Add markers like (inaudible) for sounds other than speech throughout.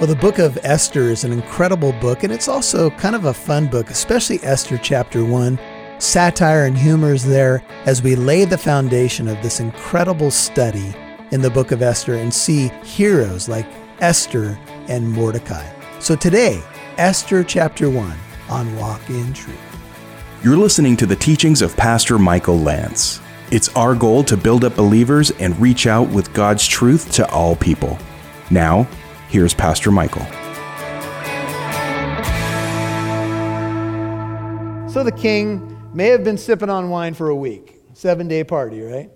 Well, the book of Esther is an incredible book, and it's also kind of a fun book, especially Esther chapter 1. Satire and humor is there as we lay the foundation of this incredible study in the book of Esther and see heroes like Esther and Mordecai. So today, Esther chapter 1 on Walk in Truth. You're listening to the teachings of Pastor Michael Lance. It's our goal to build up believers and reach out with God's truth to all people. Now, here's Pastor Michael. So the king may have been sipping on wine for a week, seven day party, right?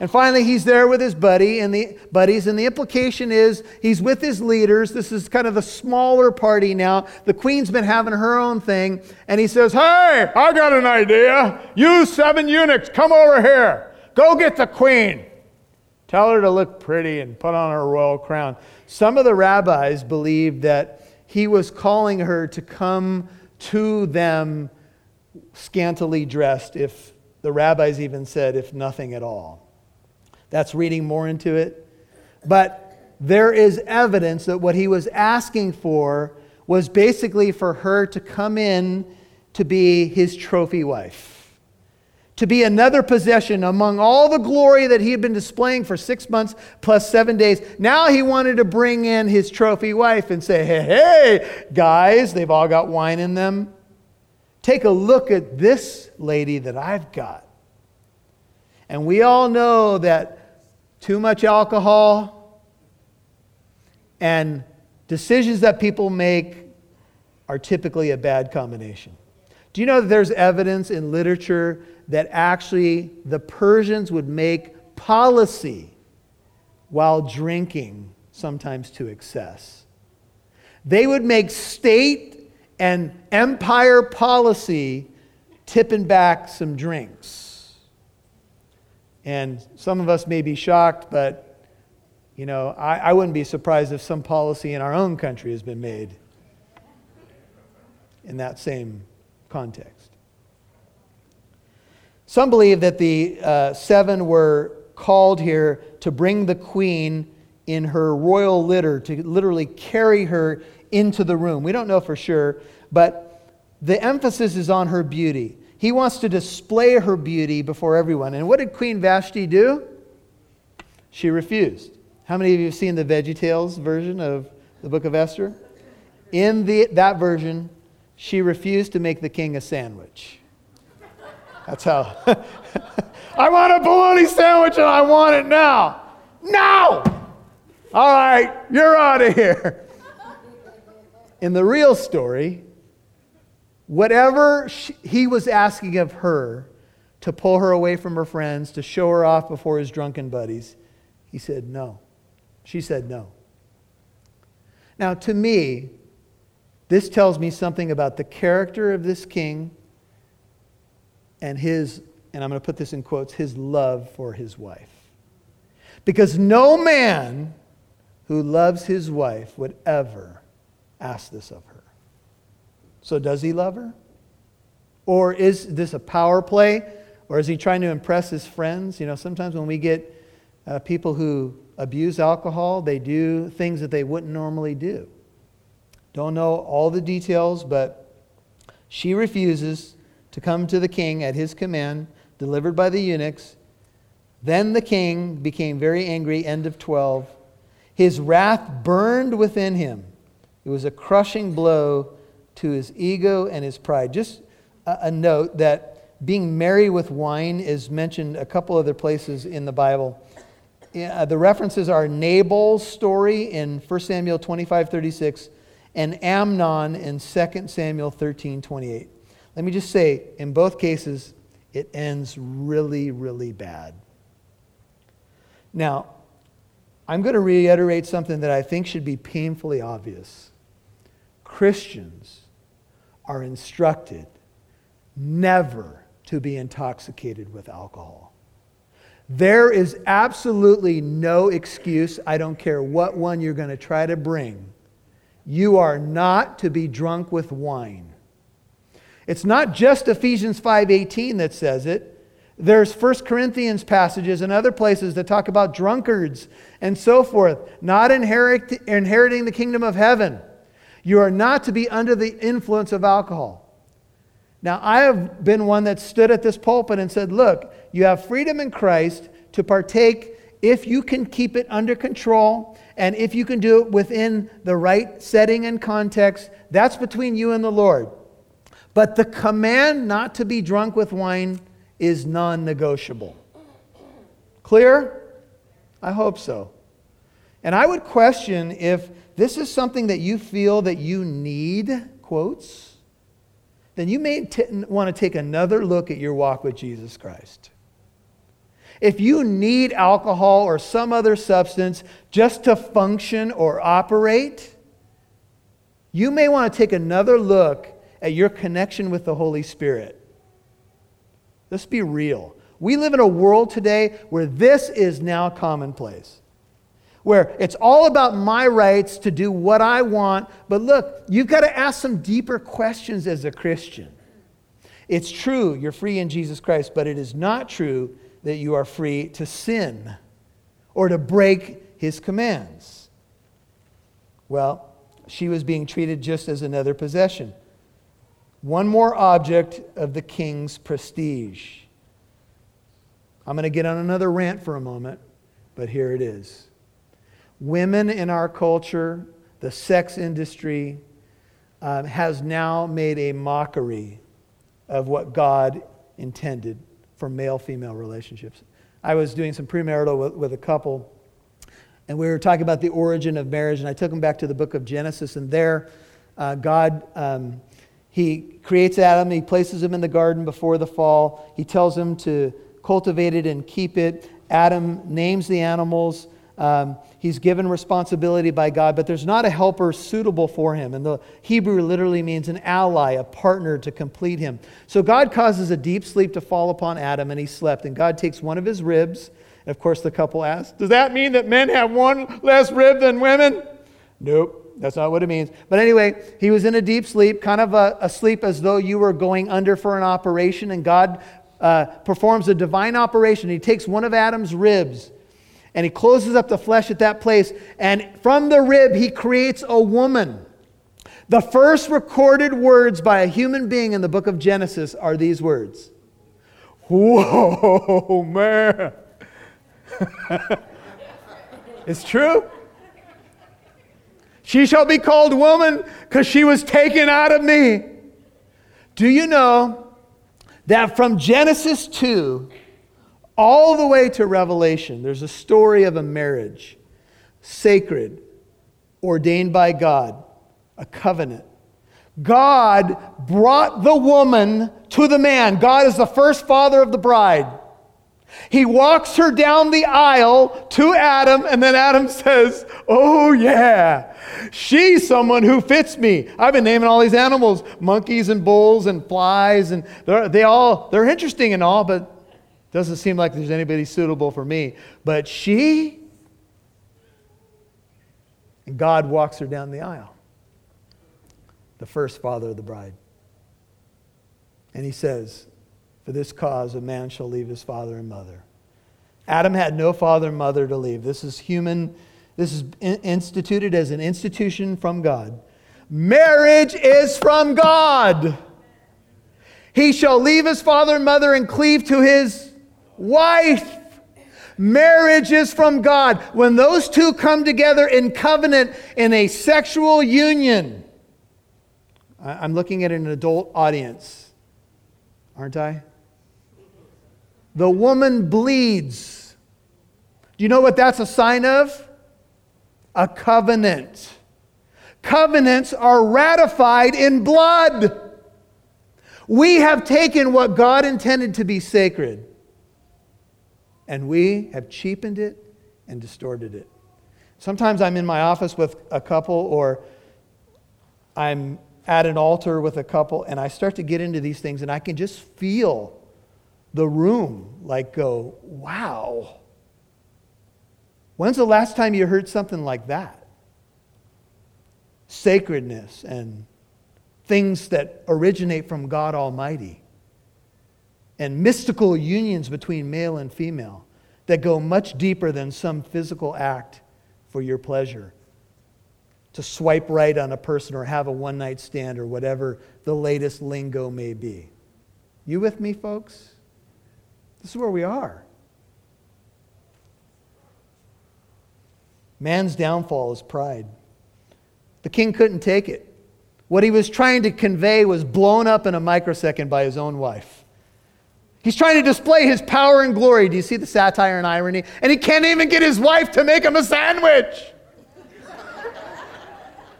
And finally, he's there with his buddy and the buddies, and the implication is he's with his leaders. This is kind of the smaller party now. The queen's been having her own thing, and he says, "Hey, I got an idea. You seven eunuchs, come over here. Go get the queen. Tell her to look pretty and put on her royal crown." Some of the rabbis believed that he was calling her to come to them scantily dressed, if the rabbis even said, if nothing at all. That's reading more into it. But there is evidence that what he was asking for was basically for her to come in to be his trophy wife, to be another possession among all the glory that he had been displaying for six months plus seven days. Now he wanted to bring in his trophy wife and say, hey, hey, guys, they've all got wine in them. Take a look at this lady that I've got. And we all know that too much alcohol and decisions that people make are typically a bad combination. Do you know that there's evidence in literature that actually the Persians would make policy while drinking, sometimes to excess? They would make state and empire policy tipping back some drinks. And some of us may be shocked, but you know, I, I wouldn't be surprised if some policy in our own country has been made in that same context. Some believe that the uh, seven were called here to bring the queen in her royal litter, to literally carry her into the room. We don't know for sure, but the emphasis is on her beauty. He wants to display her beauty before everyone. And what did Queen Vashti do? She refused. How many of you have seen the VeggieTales version of the book of Esther? In the, that version, she refused to make the king a sandwich. That's how. (laughs) I want a bologna sandwich and I want it now. Now! All right, you're out of here. In the real story, Whatever she, he was asking of her to pull her away from her friends, to show her off before his drunken buddies, he said no. She said no. Now, to me, this tells me something about the character of this king and his, and I'm going to put this in quotes, his love for his wife. Because no man who loves his wife would ever ask this of her. So, does he love her? Or is this a power play? Or is he trying to impress his friends? You know, sometimes when we get uh, people who abuse alcohol, they do things that they wouldn't normally do. Don't know all the details, but she refuses to come to the king at his command, delivered by the eunuchs. Then the king became very angry. End of 12. His wrath burned within him. It was a crushing blow to his ego and his pride. Just a, a note that being merry with wine is mentioned a couple other places in the Bible. Uh, the references are Nabal's story in 1 Samuel 25 36 and Amnon in 2 Samuel 13 28. Let me just say, in both cases, it ends really, really bad. Now, I'm going to reiterate something that I think should be painfully obvious. Christians are instructed never to be intoxicated with alcohol. There is absolutely no excuse, I don't care what one you're going to try to bring. You are not to be drunk with wine. It's not just Ephesians 5:18 that says it. There's First Corinthians passages and other places that talk about drunkards and so forth, not inherit, inheriting the kingdom of heaven. You are not to be under the influence of alcohol. Now, I have been one that stood at this pulpit and said, Look, you have freedom in Christ to partake if you can keep it under control and if you can do it within the right setting and context. That's between you and the Lord. But the command not to be drunk with wine is non negotiable. Clear? I hope so. And I would question if this is something that you feel that you need, quotes, then you may t- want to take another look at your walk with Jesus Christ. If you need alcohol or some other substance just to function or operate, you may want to take another look at your connection with the Holy Spirit. Let's be real. We live in a world today where this is now commonplace, where it's all about my rights to do what I want. But look, you've got to ask some deeper questions as a Christian. It's true, you're free in Jesus Christ, but it is not true that you are free to sin or to break his commands. Well, she was being treated just as another possession. One more object of the king's prestige. I'm going to get on another rant for a moment, but here it is. Women in our culture, the sex industry, um, has now made a mockery of what God intended for male female relationships. I was doing some premarital with, with a couple, and we were talking about the origin of marriage, and I took them back to the book of Genesis, and there, uh, God. Um, he creates Adam, he places him in the garden before the fall. He tells him to cultivate it and keep it. Adam names the animals. Um, he's given responsibility by God, but there's not a helper suitable for him. And the Hebrew literally means an ally, a partner to complete him. So God causes a deep sleep to fall upon Adam, and he slept. And God takes one of his ribs. And of course, the couple asks, Does that mean that men have one less rib than women? Nope. That's not what it means. But anyway, he was in a deep sleep, kind of a, a sleep as though you were going under for an operation, and God uh, performs a divine operation. He takes one of Adam's ribs and he closes up the flesh at that place, and from the rib, he creates a woman. The first recorded words by a human being in the book of Genesis are these words Whoa, (laughs) man. (laughs) it's true. She shall be called woman because she was taken out of me. Do you know that from Genesis 2 all the way to Revelation, there's a story of a marriage, sacred, ordained by God, a covenant. God brought the woman to the man. God is the first father of the bride. He walks her down the aisle to Adam, and then Adam (laughs) says, Oh, yeah, she's someone who fits me. I've been naming all these animals monkeys and bulls and flies, and they're, they all, they're interesting and all, but doesn't seem like there's anybody suitable for me. But she, God walks her down the aisle, the first father of the bride. And he says, for this cause, a man shall leave his father and mother. Adam had no father and mother to leave. This is human, this is instituted as an institution from God. Marriage is from God. He shall leave his father and mother and cleave to his wife. Marriage is from God. When those two come together in covenant in a sexual union, I'm looking at an adult audience, aren't I? The woman bleeds. Do you know what that's a sign of? A covenant. Covenants are ratified in blood. We have taken what God intended to be sacred and we have cheapened it and distorted it. Sometimes I'm in my office with a couple or I'm at an altar with a couple and I start to get into these things and I can just feel the room like go, wow. When's the last time you heard something like that? Sacredness and things that originate from God Almighty. and mystical unions between male and female that go much deeper than some physical act for your pleasure. To swipe right on a person or have a one night stand or whatever the latest lingo may be. You with me, folks? This is where we are. Man's downfall is pride. The king couldn't take it. What he was trying to convey was blown up in a microsecond by his own wife. He's trying to display his power and glory. Do you see the satire and irony? And he can't even get his wife to make him a sandwich.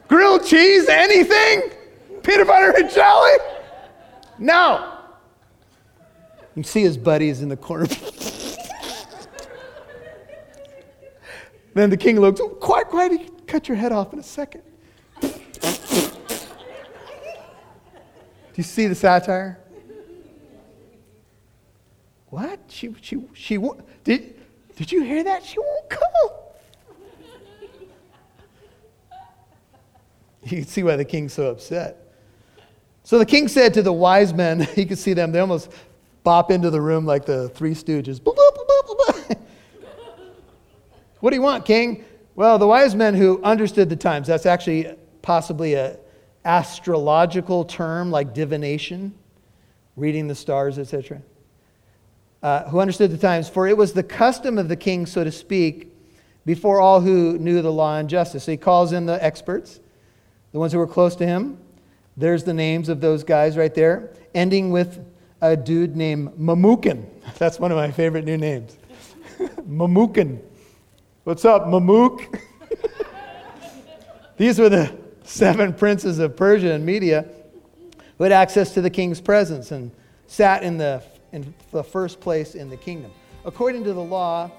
Grilled cheese, anything? Peanut butter and jelly? No. You see his buddies in the corner. then the king looks, oh, quiet, quiet, cut your head off in a second. Do you see the satire? What? She, she, she, did, did you hear that? She won't come. You can see why the king's so upset. So the king said to the wise men, (laughs) you can see them, they almost bop into the room like the three stooges. what do you want, king? Well, the wise men who understood the times, that's actually possibly a astrological term like divination, reading the stars, etc uh, who understood the times, for it was the custom of the king, so to speak, before all who knew the law and justice. So he calls in the experts, the ones who were close to him. There's the names of those guys right there, ending with a dude named Memucan. (laughs) That's one of my favorite new names. (laughs) Memucan. What's up, Mamuk? (laughs) These were the seven princes of Persia and Media who had access to the king's presence and sat in the in the first place in the kingdom. According to the law,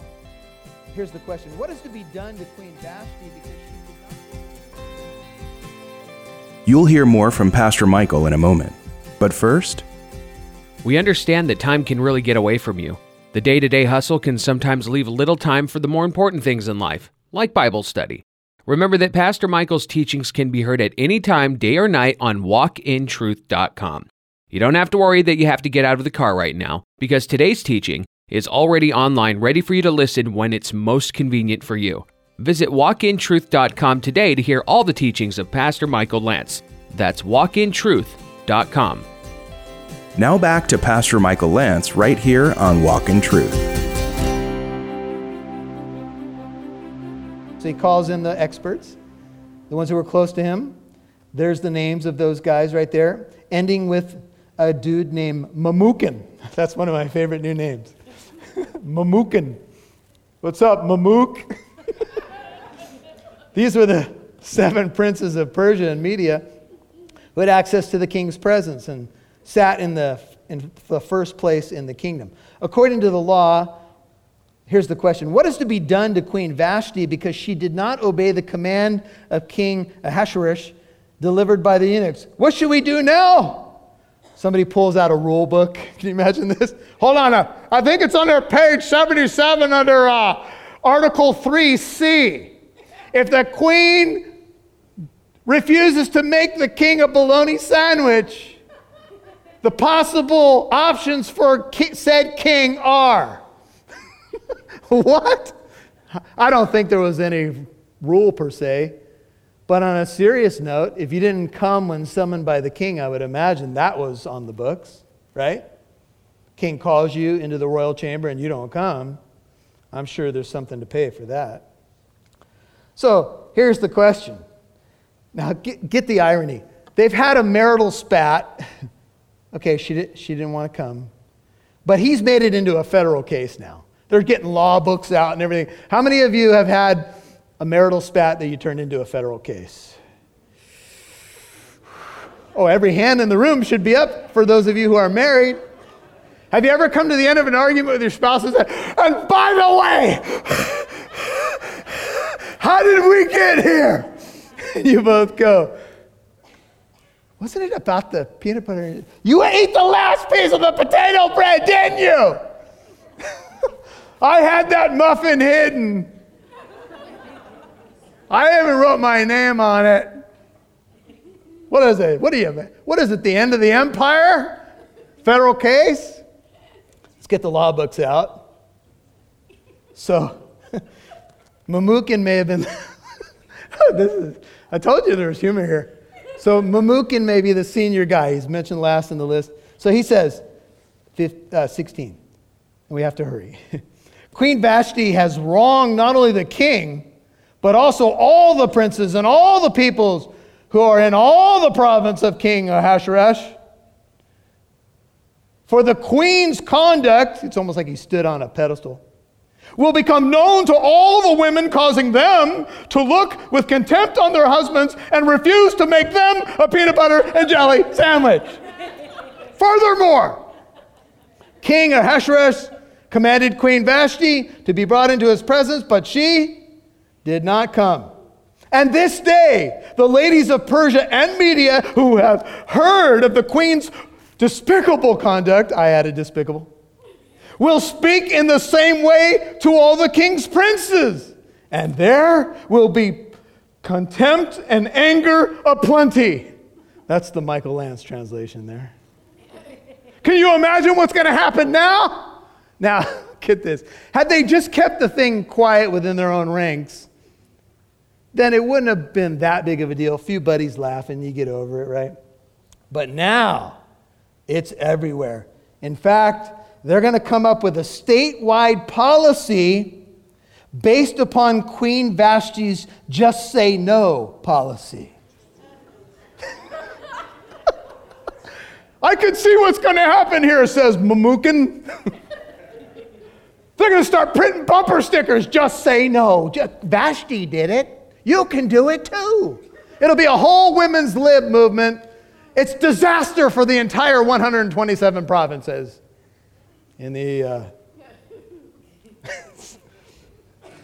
here's the question What is to be done to Queen Vashti because she did not. You'll hear more from Pastor Michael in a moment. But first, we understand that time can really get away from you. The day to day hustle can sometimes leave little time for the more important things in life, like Bible study. Remember that Pastor Michael's teachings can be heard at any time, day or night, on walkintruth.com. You don't have to worry that you have to get out of the car right now, because today's teaching is already online ready for you to listen when it's most convenient for you. Visit walkintruth.com today to hear all the teachings of Pastor Michael Lance. That's walkintruth.com. Now back to Pastor Michael Lance right here on Walk in Truth. So he calls in the experts, the ones who were close to him. There's the names of those guys right there, ending with a dude named Memucan. (laughs) That's one of my favorite new names. (laughs) Memucan. What's up, Mamuk? (laughs) These were the seven princes of Persia and Media who had access to the king's presence and sat in the, in the first place in the kingdom. According to the law, here's the question What is to be done to Queen Vashti because she did not obey the command of King Ahasuerus delivered by the eunuchs? What should we do now? Somebody pulls out a rule book. (laughs) Can you imagine this? Hold on. Uh, I think it's under page 77 under uh, Article 3C. If the queen refuses to make the king a bologna sandwich, the possible options for said king are (laughs) what? I don't think there was any rule per se. But on a serious note, if you didn't come when summoned by the king, I would imagine that was on the books, right? King calls you into the royal chamber and you don't come. I'm sure there's something to pay for that. So here's the question. Now, get, get the irony. They've had a marital spat. (laughs) okay, she, did, she didn't want to come. But he's made it into a federal case now. They're getting law books out and everything. How many of you have had a marital spat that you turned into a federal case. Oh, every hand in the room should be up for those of you who are married. Have you ever come to the end of an argument with your spouse and said, and by the way, how did we get here? (laughs) you both go, wasn't it about the peanut butter? You ate the last piece of the potato bread, didn't you? (laughs) I had that muffin hidden. I haven't wrote my name on it. What is it? What do you? What is it? The end of the empire? Federal case? Let's get the law books out. So, (laughs) Memucan may have been. (laughs) this is, I told you there was humor here. So, Memucan may be the senior guy. He's mentioned last in the list. So he says, 15, uh, 16, and we have to hurry. (laughs) Queen Vashti has wronged not only the king, but also all the princes and all the peoples who are in all the province of King Ahasuerus. For the queen's conduct, it's almost like he stood on a pedestal, will become known to all the women, causing them to look with contempt on their husbands and refuse to make them a peanut butter and jelly sandwich. Furthermore, King Ahasuerus commanded Queen Vashti to be brought into his presence, but she did not come. And this day, the ladies of Persia and Media who have heard of the queen's despicable conduct, I added despicable, will speak in the same way to all the king's princes. And there will be contempt and anger aplenty. That's the Michael Lance translation there. Can you imagine what's going to happen now? Now, (laughs) get this. Had they just kept the thing quiet within their own ranks, then it wouldn't have been that big of a deal. A few buddies laughing, you get over it, right? But now, it's everywhere. In fact, they're going to come up with a statewide policy based upon Queen Vashti's just say no policy. I can see what's going to happen here, says Memucan. They're going to start printing bumper stickers. Just say no. Just, Vashti did it. You can do it too. It'll be a whole women's lib movement. It's disaster for the entire 127 provinces. In the, uh... (laughs)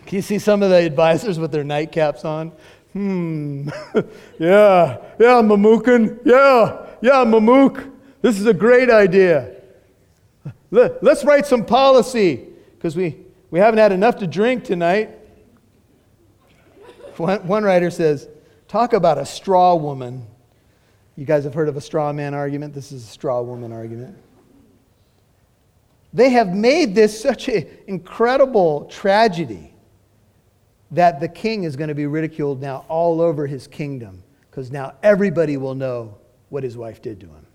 can you see some of the advisors with their nightcaps on? Hmm. (laughs) yeah. Yeah, Memucan. Yeah. Yeah, Mamuk. This is a great idea. Let's write some policy because we, we haven't had enough to drink tonight. One, one writer says, Talk about a straw woman. You guys have heard of a straw man argument? This is a straw woman argument. They have made this such an incredible tragedy that the king is going to be ridiculed now all over his kingdom because now everybody will know what his wife did to him.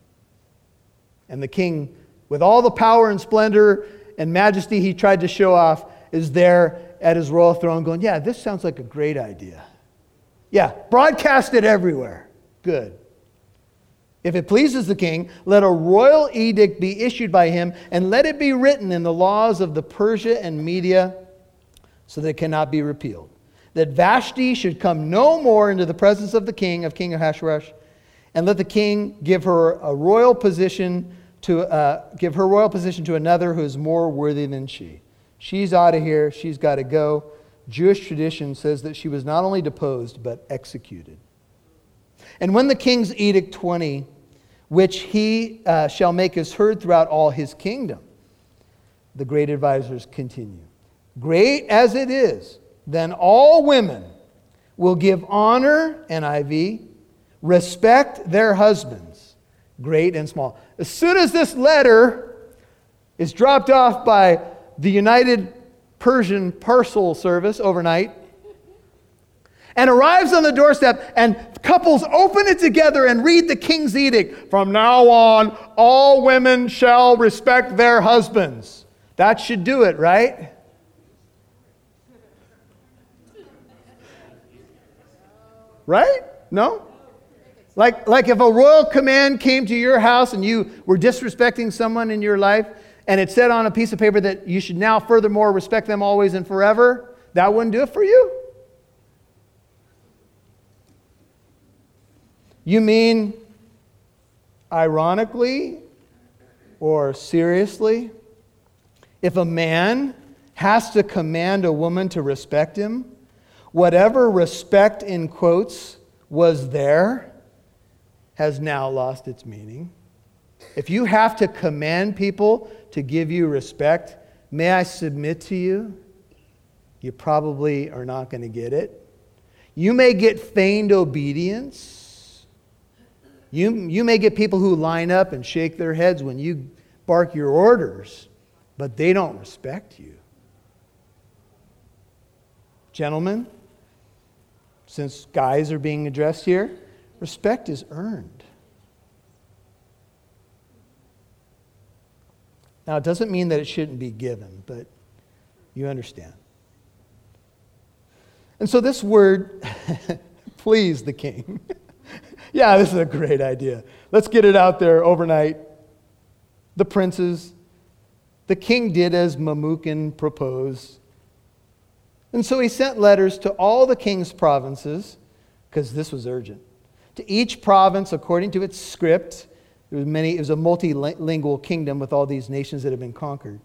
And the king, with all the power and splendor and majesty he tried to show off, is there at his royal throne going, Yeah, this sounds like a great idea. Yeah, broadcast it everywhere. Good. If it pleases the king, let a royal edict be issued by him, and let it be written in the laws of the Persia and Media so that it cannot be repealed. That Vashti should come no more into the presence of the king, of King Ahasuerus, and let the king give her a royal position to uh, give her royal position to another who is more worthy than she. She's out of here. She's got to go. Jewish tradition says that she was not only deposed, but executed. And when the king's edict 20, which he uh, shall make is heard throughout all his kingdom, the great advisors continue. Great as it is, then all women will give honor, NIV, respect their husbands, great and small. As soon as this letter is dropped off by the United Persian Parcel Service overnight and arrives on the doorstep, and couples open it together and read the king's edict. From now on, all women shall respect their husbands. That should do it, right? Right? No? Like, like if a royal command came to your house and you were disrespecting someone in your life, and it said on a piece of paper that you should now furthermore respect them always and forever, that wouldn't do it for you? You mean ironically or seriously? If a man has to command a woman to respect him, whatever respect in quotes was there has now lost its meaning. If you have to command people to give you respect, may I submit to you? You probably are not going to get it. You may get feigned obedience. You, you may get people who line up and shake their heads when you bark your orders, but they don't respect you. Gentlemen, since guys are being addressed here, respect is earned. Now, it doesn't mean that it shouldn't be given, but you understand. And so, this word, (laughs) please the king. (laughs) yeah, this is a great idea. Let's get it out there overnight. The princes, the king did as Memucan proposed. And so he sent letters to all the king's provinces, because this was urgent. To each province according to its script. There was many, it was a multilingual kingdom with all these nations that had been conquered.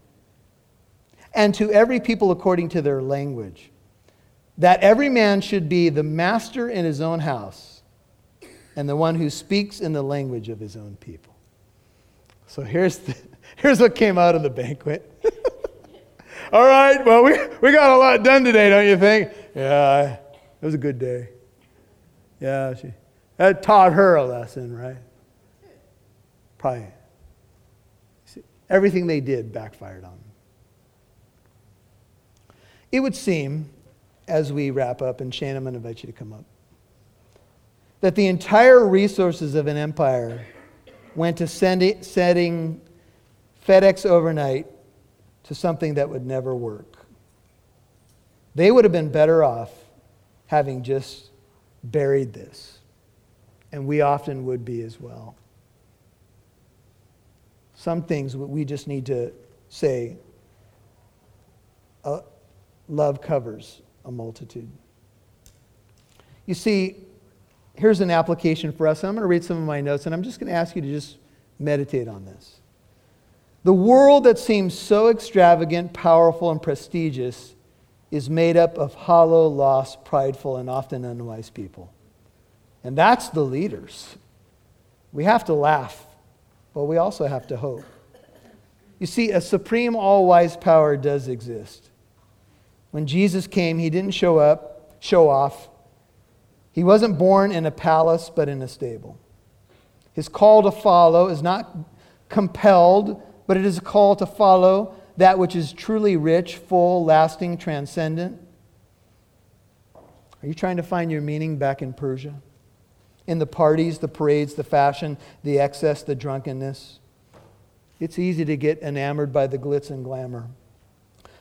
And to every people according to their language. That every man should be the master in his own house and the one who speaks in the language of his own people. So here's, the, (laughs) here's what came out of the banquet. (laughs) All right, well, we, we got a lot done today, don't you think? Yeah, it was a good day. Yeah, she, that taught her a lesson, right? Probably. See, everything they did backfired on them. It would seem, as we wrap up, and Shane, I'm going to invite you to come up, that the entire resources of an empire went to sending, setting FedEx overnight to something that would never work. They would have been better off having just buried this. And we often would be as well. Some things we just need to say uh, love covers a multitude. You see, here's an application for us. I'm going to read some of my notes, and I'm just going to ask you to just meditate on this. The world that seems so extravagant, powerful, and prestigious is made up of hollow, lost, prideful, and often unwise people. And that's the leaders. We have to laugh, but we also have to hope. You see, a supreme, all wise power does exist. When Jesus came, he didn't show up, show off. He wasn't born in a palace, but in a stable. His call to follow is not compelled but it is a call to follow that which is truly rich, full, lasting, transcendent. Are you trying to find your meaning back in Persia? In the parties, the parades, the fashion, the excess, the drunkenness? It's easy to get enamored by the glitz and glamour.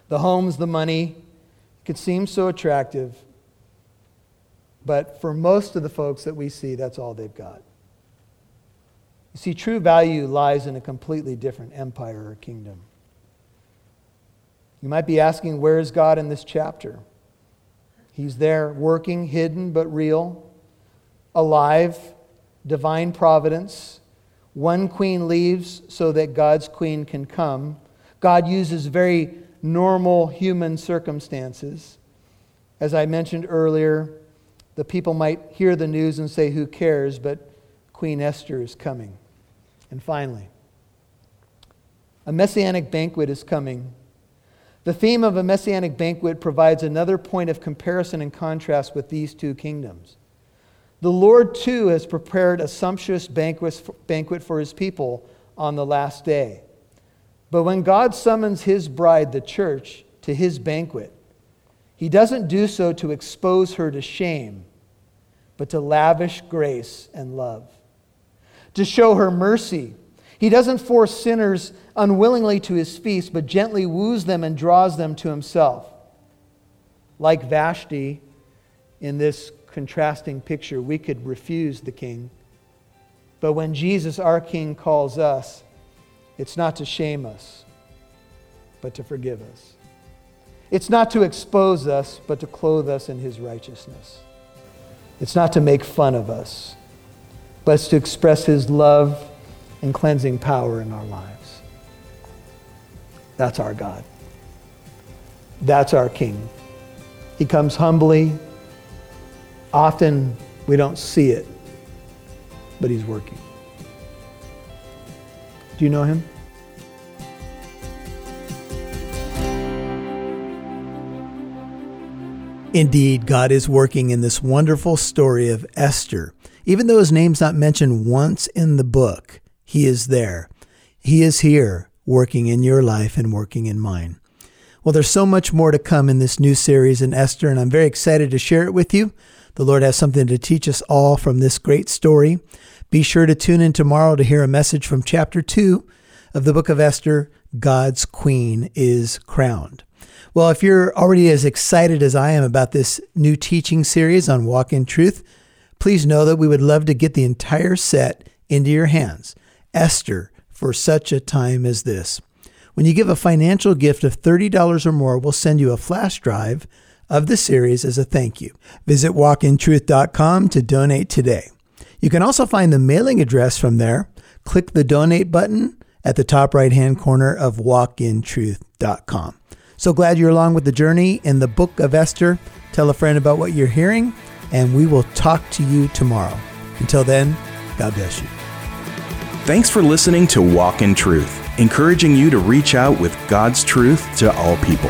The homes, the money, it could seem so attractive, but for most of the folks that we see, that's all they've got. You see, true value lies in a completely different empire or kingdom. You might be asking, where is God in this chapter? He's there, working, hidden but real, alive, divine providence. One queen leaves so that God's queen can come. God uses very normal human circumstances. As I mentioned earlier, the people might hear the news and say, Who cares? But Queen Esther is coming. And finally, a messianic banquet is coming. The theme of a messianic banquet provides another point of comparison and contrast with these two kingdoms. The Lord, too, has prepared a sumptuous banquet for his people on the last day. But when God summons his bride, the church, to his banquet, he doesn't do so to expose her to shame, but to lavish grace and love to show her mercy. He doesn't force sinners unwillingly to his feast, but gently woos them and draws them to himself. Like Vashti in this contrasting picture, we could refuse the king. But when Jesus, our king, calls us, it's not to shame us, but to forgive us. It's not to expose us, but to clothe us in his righteousness. It's not to make fun of us, but it's to express His love and cleansing power in our lives. That's our God. That's our King. He comes humbly. Often we don't see it, but He's working. Do you know Him? Indeed, God is working in this wonderful story of Esther. Even though his name's not mentioned once in the book, he is there. He is here working in your life and working in mine. Well, there's so much more to come in this new series in Esther, and I'm very excited to share it with you. The Lord has something to teach us all from this great story. Be sure to tune in tomorrow to hear a message from chapter 2 of the book of Esther God's Queen is Crowned. Well, if you're already as excited as I am about this new teaching series on Walk in Truth, please know that we would love to get the entire set into your hands. Esther, for such a time as this. When you give a financial gift of $30 or more, we'll send you a flash drive of the series as a thank you. Visit walkintruth.com to donate today. You can also find the mailing address from there. Click the donate button at the top right hand corner of walkintruth.com. So glad you're along with the journey in the book of Esther. Tell a friend about what you're hearing, and we will talk to you tomorrow. Until then, God bless you. Thanks for listening to Walk in Truth encouraging you to reach out with God's truth to all people.